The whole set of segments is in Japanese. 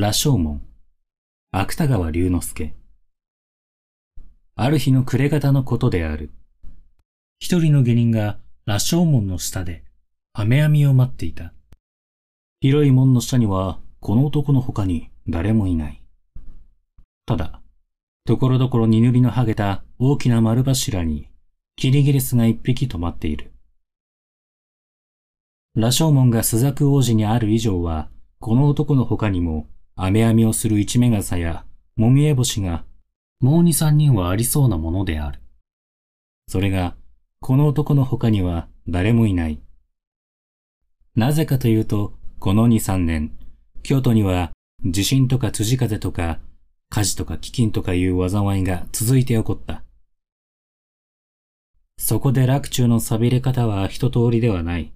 羅生門、芥川龍之介。ある日の暮れ方のことである。一人の下人が羅生門の下で雨網を待っていた。広い門の下にはこの男の他に誰もいない。ただ、ところどころに塗りの剥げた大きな丸柱にキリギリスが一匹止まっている。羅生門がスザク王子にある以上は、この男の他にも、雨編みをする一目傘や、もみえ星が、もう二三人はありそうなものである。それが、この男の他には誰もいない。なぜかというと、この二三年、京都には地震とか辻風とか、火事とか飢饉とかいう災いが続いて起こった。そこで楽中の錆びれ方は一通りではない。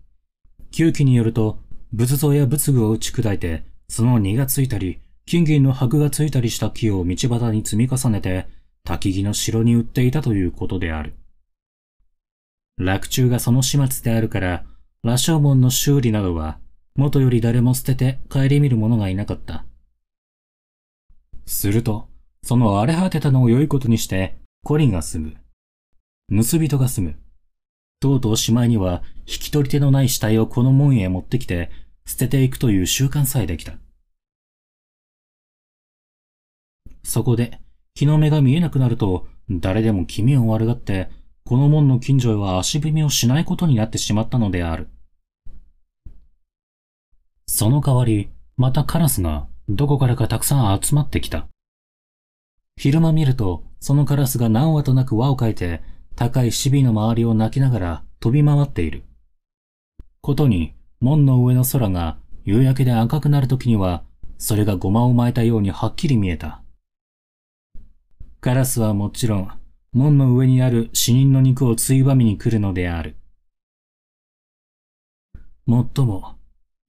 旧記によると、仏像や仏具を打ち砕いて、その荷がついたり、金銀の箔がついたりした木を道端に積み重ねて、焚き木の城に売っていたということである。落中がその始末であるから、羅生門の修理などは、元より誰も捨てて帰り見る者がいなかった。すると、その荒れ果てたのを良いことにして、コリが住む。盗人が住む。とうとうしまいには引き取り手のない死体をこの門へ持ってきて捨てていくという習慣さえできた。そこで日の目が見えなくなると誰でも気味を悪がってこの門の近所へは足踏みをしないことになってしまったのである。その代わり、またカラスがどこからかたくさん集まってきた。昼間見ると、そのカラスが何羽となく輪をかいて、高いシビの周りを泣きながら飛び回っている。ことに、門の上の空が夕焼けで赤くなるときには、それがゴマを巻いたようにはっきり見えた。カラスはもちろん、門の上にある死人の肉をついばみに来るのである。もっとも、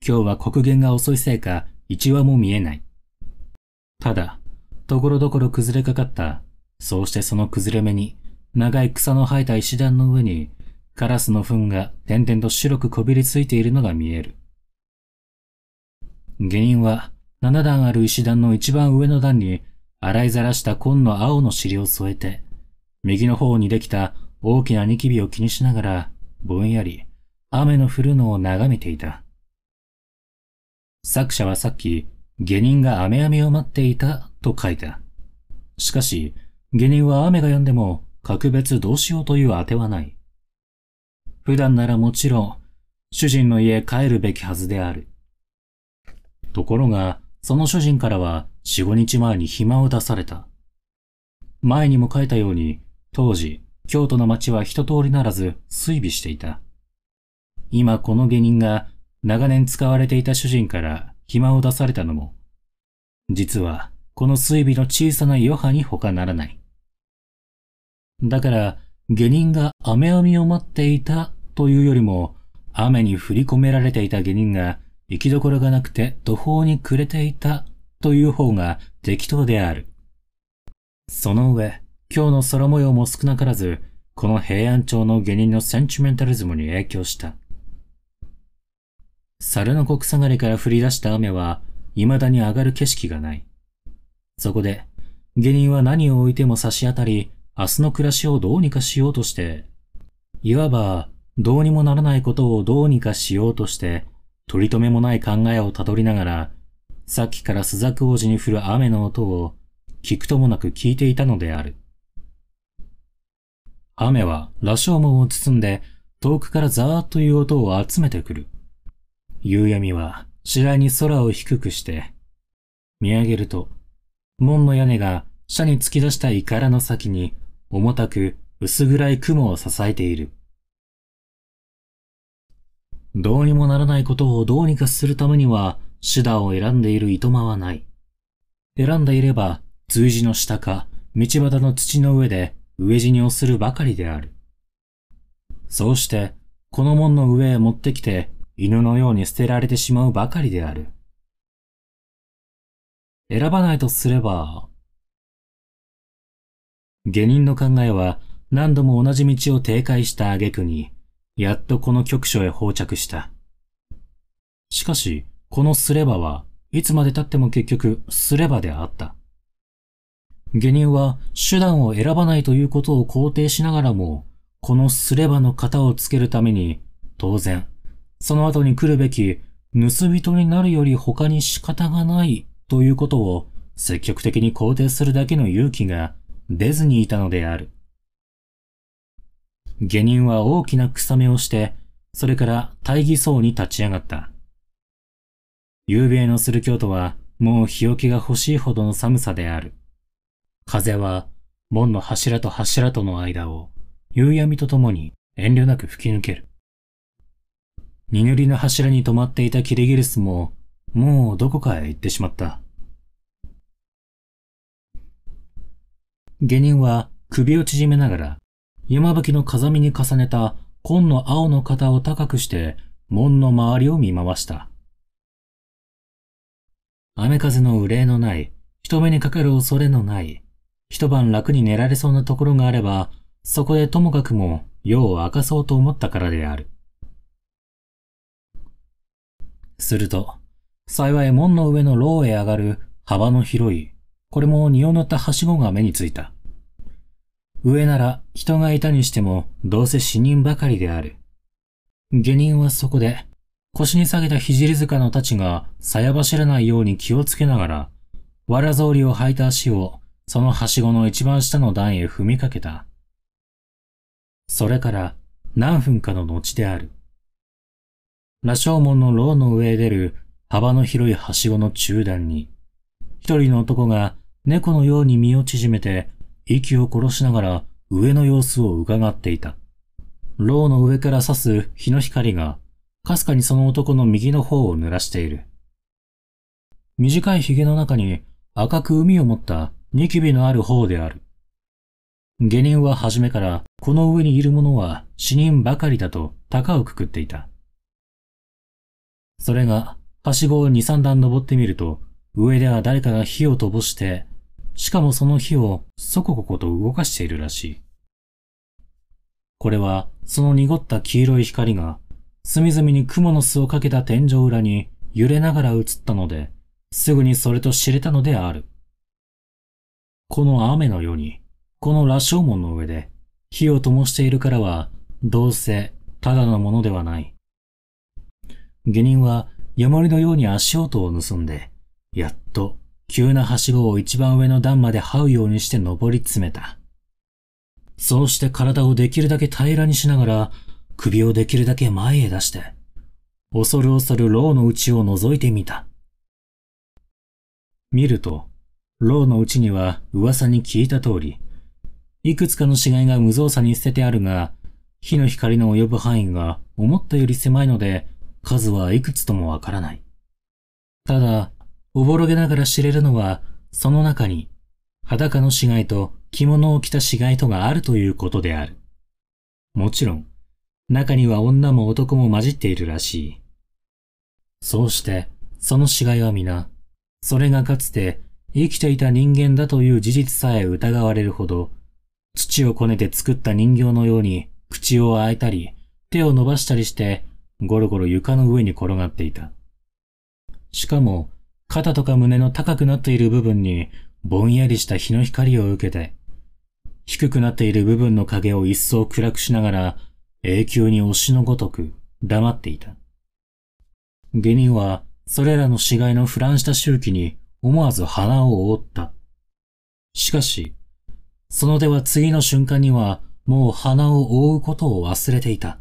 今日は黒限が遅いせいか、一羽も見えない。ただ、ところどころ崩れかかった。そうしてその崩れ目に、長い草の生えた石段の上に、カラスの糞が点々と白くこびりついているのが見える。下人は七段ある石段の一番上の段に洗いざらした紺の青の尻を添えて、右の方にできた大きなニキビを気にしながら、ぼんやり雨の降るのを眺めていた。作者はさっき、下人が雨雨を待っていたと書いた。しかし、下人は雨が止んでも格別どうしようというあてはない。普段ならもちろん、主人の家へ帰るべきはずである。ところが、その主人からは四五日前に暇を出された。前にも書いたように、当時、京都の町は一通りならず追尾していた。今この下人が長年使われていた主人から暇を出されたのも、実はこの追尾の小さな余波に他ならない。だから、下人が雨網を待っていたというよりも、雨に振り込められていた下人が行きどころがなくて途方に暮れていたという方が適当である。その上、今日の空模様も少なからず、この平安町の下人のセンチメンタリズムに影響した。猿の国下がりから降り出した雨は、未だに上がる景色がない。そこで、下人は何を置いても差し当たり、明日の暮らしをどうにかしようとして、いわばどうにもならないことをどうにかしようとして、取り留めもない考えをたどりながら、さっきからスザク王子に降る雨の音を聞くともなく聞いていたのである。雨は羅生門を包んで遠くからザーッという音を集めてくる。夕闇は次第に空を低くして、見上げると、門の屋根が車に突き出したイカラの先に重たく薄暗い雲を支えている。どうにもならないことをどうにかするためには手段を選んでいるいとまはない。選んでいれば、随字の下か、道端の土の上で飢え死にをするばかりである。そうして、この門の上へ持ってきて、犬のように捨てられてしまうばかりである。選ばないとすれば、下人の考えは何度も同じ道を停滞した挙句に、やっとこの局所へ到着した。しかし、このすればは、いつまで経っても結局、すればであった。下人は手段を選ばないということを肯定しながらも、このすればの型をつけるために、当然、その後に来るべき盗人になるより他に仕方がないということを積極的に肯定するだけの勇気が出ずにいたのである。下人は大きな草目をして、それから大義そうに立ち上がった。夕べのする京都はもう日置が欲しいほどの寒さである。風は門の柱と柱との間を夕闇とともに遠慮なく吹き抜ける。荷塗りの柱に止まっていたキリギリスももうどこかへ行ってしまった。下人は首を縮めながら山吹の風見に重ねた紺の青の肩を高くして門の周りを見回した。雨風の憂いのない、人目にかかる恐れのない、一晩楽に寝られそうなところがあれば、そこでともかくも夜を明かそうと思ったからである。すると、幸い門の上の牢へ上がる幅の広い、これも荷を塗ったはしごが目についた。上なら人がいたにしてもどうせ死人ばかりである。下人はそこで腰に下げた聖塚のたちがさや走らないように気をつけながら、わら草履を履いた足をそのはしごの一番下の段へ踏みかけた。それから何分かの後である。羅生門の牢の上へ出る幅の広いはしごの中段に、一人の男が猫のように身を縮めて息を殺しながら上の様子を伺っていた。牢の上から差す日の光が、かすかにその男の右の方を濡らしている。短い髭の中に赤く海を持ったニキビのある方である。下人は初めからこの上にいる者は死人ばかりだと高をくくっていた。それが、はしごを二三段登ってみると、上では誰かが火を灯してしかもその火をそこここと動かしているらしい。これは、その濁った黄色い光が、隅々に雲の巣をかけた天井裏に揺れながら映ったので、すぐにそれと知れたのである。この雨のように、この羅生門の上で火を灯しているからは、どうせただのものではない。下人は山りのように足音を盗んで、やっと急なはしごを一番上の段まで這うようにして登り詰めた。そうして体をできるだけ平らにしながら、首をできるだけ前へ出して、恐る恐る牢の内を覗いてみた。見ると、牢の内には噂に聞いた通り、いくつかの死骸が無造作に捨ててあるが、火の光の及ぶ範囲が思ったより狭いので、数はいくつともわからない。ただ、おぼろげながら知れるのは、その中に、裸の死骸と着物を着た死骸とがあるということである。もちろん、中には女も男も混じっているらしい。そうして、その死骸は皆、それがかつて生きていた人間だという事実さえ疑われるほど、土をこねて作った人形のように口を開いたり、手を伸ばしたりして、ゴロゴロ床の上に転がっていた。しかも、肩とか胸の高くなっている部分にぼんやりした日の光を受けて、低くなっている部分の影を一層暗くしながら永久に押しのごとく黙っていた。下人はそれらの死骸のフランした周期に思わず鼻を覆った。しかし、その手は次の瞬間にはもう鼻を覆うことを忘れていた。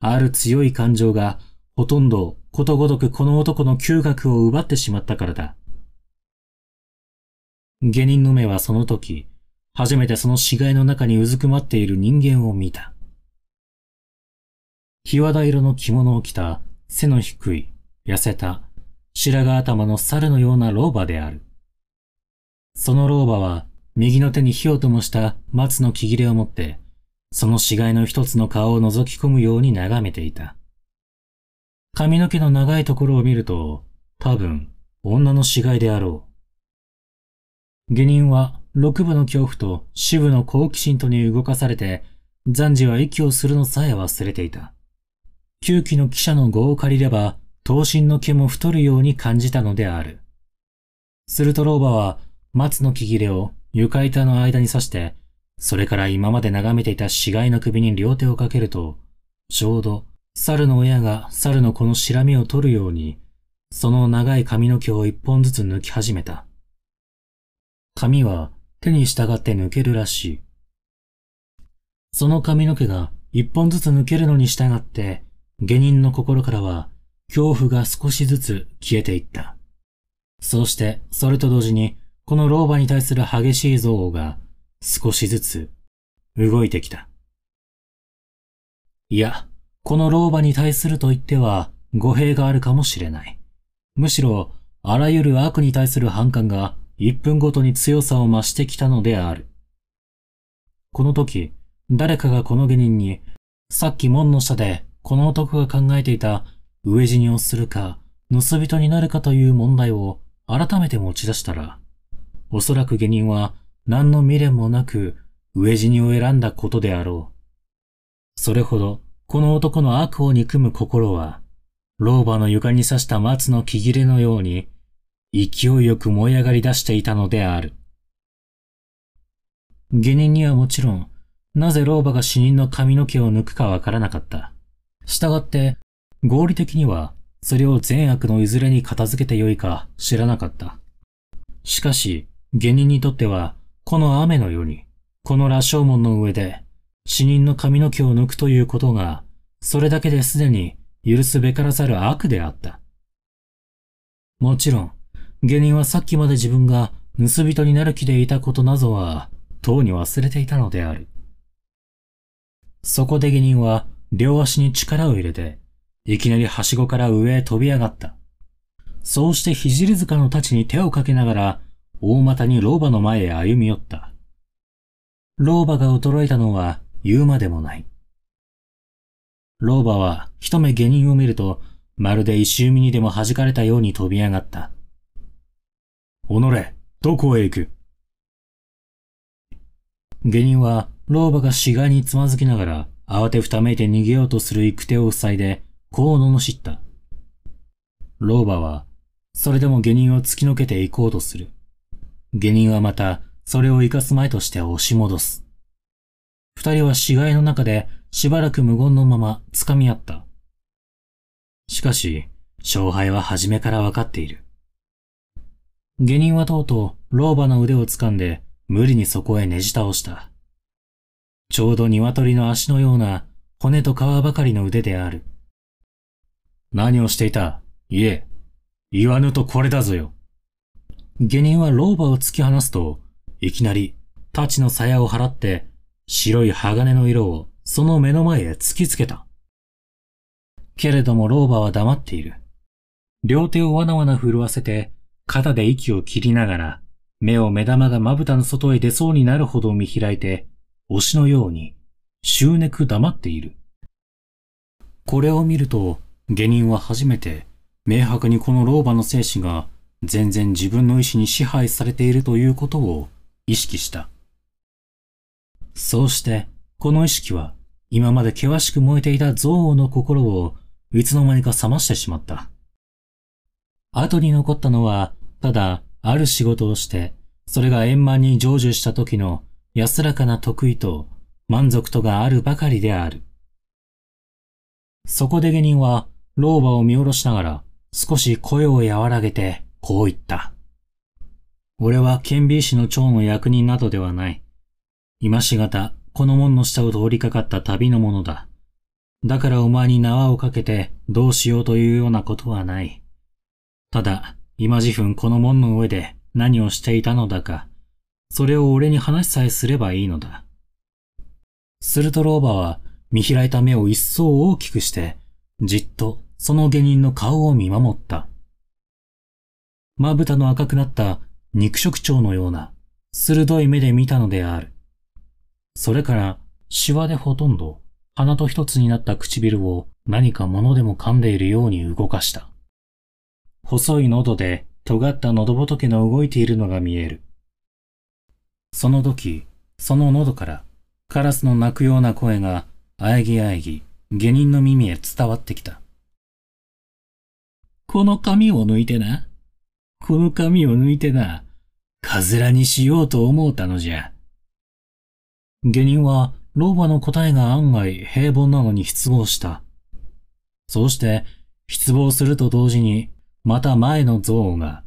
ある強い感情がほとんどことごとくこの男の嗅覚を奪ってしまったからだ。下人の目はその時、初めてその死骸の中にうずくまっている人間を見た。日和田色の着物を着た背の低い、痩せた、白髪頭の猿のような老婆である。その老婆は右の手に火を灯した松の木切れを持って、その死骸の一つの顔を覗き込むように眺めていた。髪の毛の長いところを見ると、多分、女の死骸であろう。下人は、六部の恐怖と四部の好奇心とに動かされて、暫時は息をするのさえ忘れていた。旧期の記者の語を借りれば、頭身の毛も太るように感じたのである。すると老婆は松の木切れを床板の間に刺して、それから今まで眺めていた死骸の首に両手をかけると、ちょうど猿の親が猿のこのしらみを取るように、その長い髪の毛を一本ずつ抜き始めた。髪は手に従って抜けるらしい。その髪の毛が一本ずつ抜けるのに従って、下人の心からは恐怖が少しずつ消えていった。そうして、それと同時に、この老婆に対する激しい憎悪が少しずつ動いてきた。いや、この老婆に対すると言っては語弊があるかもしれない。むしろ、あらゆる悪に対する反感が1分ごとに強さを増してきたのである。この時、誰かがこの下人に、さっき門の下でこの男が考えていた飢え死にをするか、盗人になるかという問題を改めて持ち出したら、おそらく下人は何の未練もなく飢え死にを選んだことであろう。それほど、この男の悪を憎む心は、老婆の床に刺した松の木切れのように、勢いよく燃え上がり出していたのである。下人にはもちろん、なぜ老婆が死人の髪の毛を抜くかわからなかった。したがって、合理的には、それを善悪のいずれに片付けてよいか知らなかった。しかし、下人にとっては、この雨の夜に、この羅生門の上で、死人の髪の毛を抜くということが、それだけですでに許すべからざる悪であった。もちろん、下人はさっきまで自分が盗人になる気でいたことなどは、とうに忘れていたのである。そこで下人は、両足に力を入れて、いきなりはしごから上へ飛び上がった。そうして聖塚の太刀に手をかけながら、大股に老婆の前へ歩み寄った。老婆が驚いたのは言うまでもない。老婆は一目下人を見ると、まるで石海にでも弾かれたように飛び上がった。おのれ、どこへ行く？下人は老婆が死骸につまずきながら、慌てふためいて逃げようとする行く手を塞いで、こう罵った。老婆は、それでも下人を突き抜けて行こうとする。下人はまた、それを生かす前として押し戻す。二人は死骸の中でしばらく無言のまま掴み合った。しかし、勝敗は初めから分かっている。下人はとうとう老婆の腕を掴んで無理にそこへねじ倒した。ちょうど鶏の足のような骨と皮ばかりの腕である。何をしていた？いえ、言わぬとこれだぞよ。下人は老婆を突き放すと、いきなり、太刀の鞘を払って、白い鋼の色をその目の前へ突きつけた。けれども老婆は黙っている。両手をわなわな震わせて、肩で息を切りながら、目を目玉がまぶたの外へ出そうになるほど見開いて、推しのように、執念黙っている。これを見ると、下人は初めて、明白にこの老婆の精子が全然自分の意志に支配されているということを意識した。そうして、この意識は今まで険しく燃えていた憎悪の心をいつの間にか冷ましてしまった。後に残ったのは、ただ、ある仕事をして、それが円満に成就した時の安らかな得意と満足とがあるばかりである。そこで下人は老婆を見下ろしながら少し声を和らげてこう言った。俺は剣美士の長の役人などではない。今しがた、この門の下を通りかかった旅の者だ。だからお前に縄をかけてどうしようというようなことはない。ただ、今自分この門の上で何をしていたのだか、それを俺に話さえすればいいのだ。すると老婆は見開いた目を一層大きくして、じっとその下人の顔を見守った。まぶたの赤くなった肉食鳥のような鋭い目で見たのである。それから、シワでほとんど鼻と一つになった唇を何か物でも噛んでいるように動かした。細い喉で尖った喉仏の動いているのが見える。その時、その喉からカラスの鳴くような声があえぎあえぎ下人の耳へ伝わってきた。この紙を抜いてな。この紙を抜いてな、かずらにしようと思うたのじゃ。下人は老婆の答えが案外平凡なのに失望した。そうして失望すると同時に、また前の憎悪が、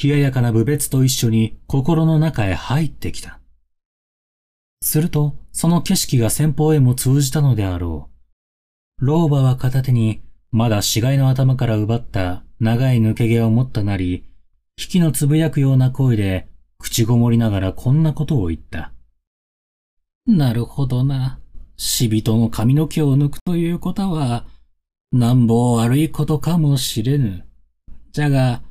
冷ややかな部別と一緒に心の中へ入ってきた。すると、その景色が先方へも通じたのであろう。老婆は片手に、まだ死骸の頭から奪った長い抜け毛を持ったなり、引きのつぶやくような声で、口ごもりながらこんなことを言った。なるほどな。死人の髪の毛を抜くということは、なんぼ悪いことかもしれぬ。じゃが、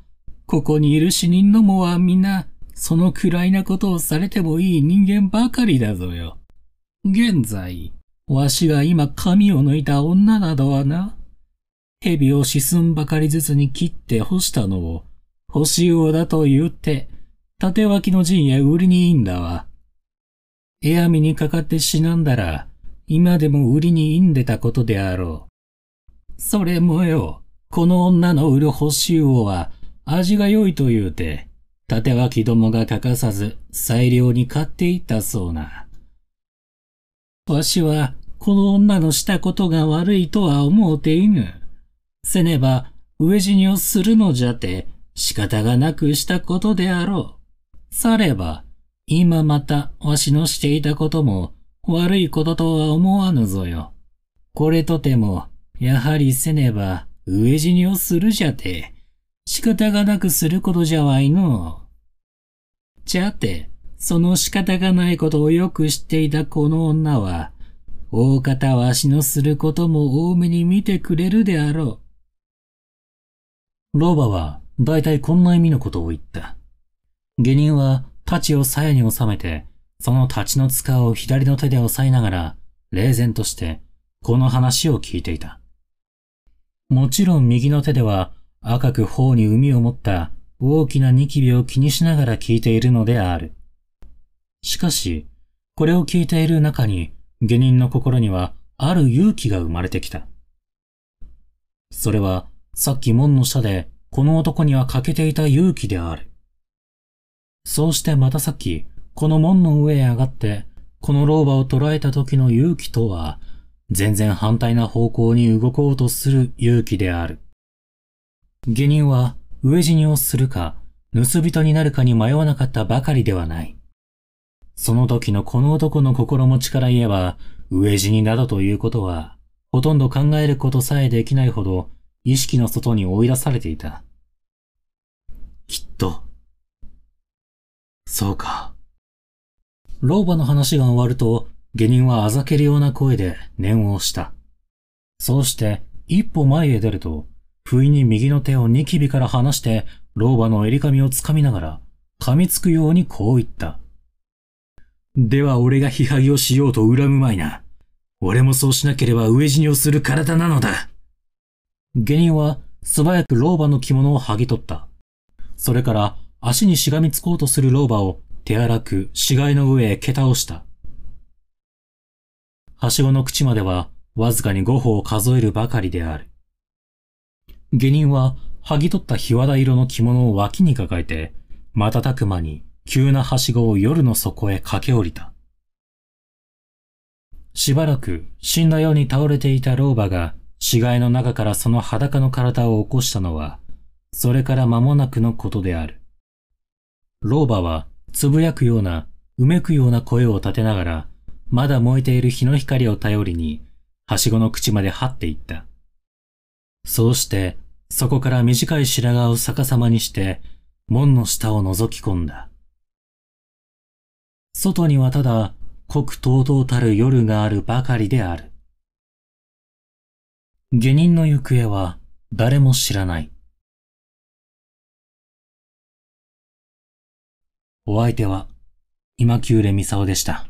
ここにいる死人どもは皆、その暗いなことをされてもいい人間ばかりだぞよ。現在、わしが今髪を抜いた女などはな、蛇を四寸ばかりずつに切って干したのを、干し魚だと言って、縦脇の陣へ売りにいいんだわ。絵網にかかって死なんだら、今でも売りにいんでたことであろう。それもよ、この女の売る干し魚は、味が良いと言うて、縦脇どもが欠かさず、裁量に買っていったそうな。わしは、この女のしたことが悪いとは思うていぬ。せねば、飢え死にをするのじゃて、仕方がなくしたことであろう。されば、今またわしのしていたことも悪いこととは思わぬぞよ。これとても、やはりせねば、飢え死にをするじゃて、仕方がなくすることじゃわいの。じゃて、その仕方がないことをよく知っていたこの女は、大方わしのすることも多めに見てくれるであろう。老婆は、だいたいこんな意味のことを言った。下人は、太刀を鞘に収めて、その太刀の塚を左の手で押さえながら、冷然として、この話を聞いていた。もちろん右の手では、赤く頬に海を持った大きなニキビを気にしながら聞いているのである。しかし、これを聞いている中に、下人の心にはある勇気が生まれてきた。それは、さっき門の下で、この男には欠けていた勇気である。そうしてまたさっき、この門の上へ上がって、この老婆を捕らえた時の勇気とは、全然反対な方向に動こうとする勇気である。下人は、飢え死にをするか、盗人になるかに迷わなかったばかりではない。その時のこの男の心持ちから言えば、飢え死になどということは、ほとんど考えることさえできないほど、意識の外に追い出されていた。きっと、そうか。老婆の話が終わると、下人はあざけるような声で念を押した。そうして、一歩前へ出ると、不意に右の手をニキビから離して、老婆の襟髪をつかみながら、噛みつくようにこう言った。では俺が批判をしようと恨むまいな。俺もそうしなければ飢え死にをする体なのだ。下人は素早く老婆の着物を剥ぎ取った。それから足にしがみつこうとする老婆を手荒く死骸の上へ蹴倒した。はしごの口まではわずかに五歩を数えるばかりである。下人は剥ぎ取った日和田色の着物を脇に抱えて、瞬く間に急なはしごを夜の底へ駆け下りた。しばらく死んだように倒れていた老婆が死骸の中からその裸の体を起こしたのは、それから間もなくのことである。老婆はつぶやくような、うめくような声を立てながら、まだ燃えている日の光を頼りに、はしごの口まで張っていった。そうして、そこから短い白髪を逆さまにして、門の下を覗き込んだ。外にはただ、黒とうとうたる夜があるばかりである。下人の行方は誰も知らない。お相手は、今宮レミサオでした。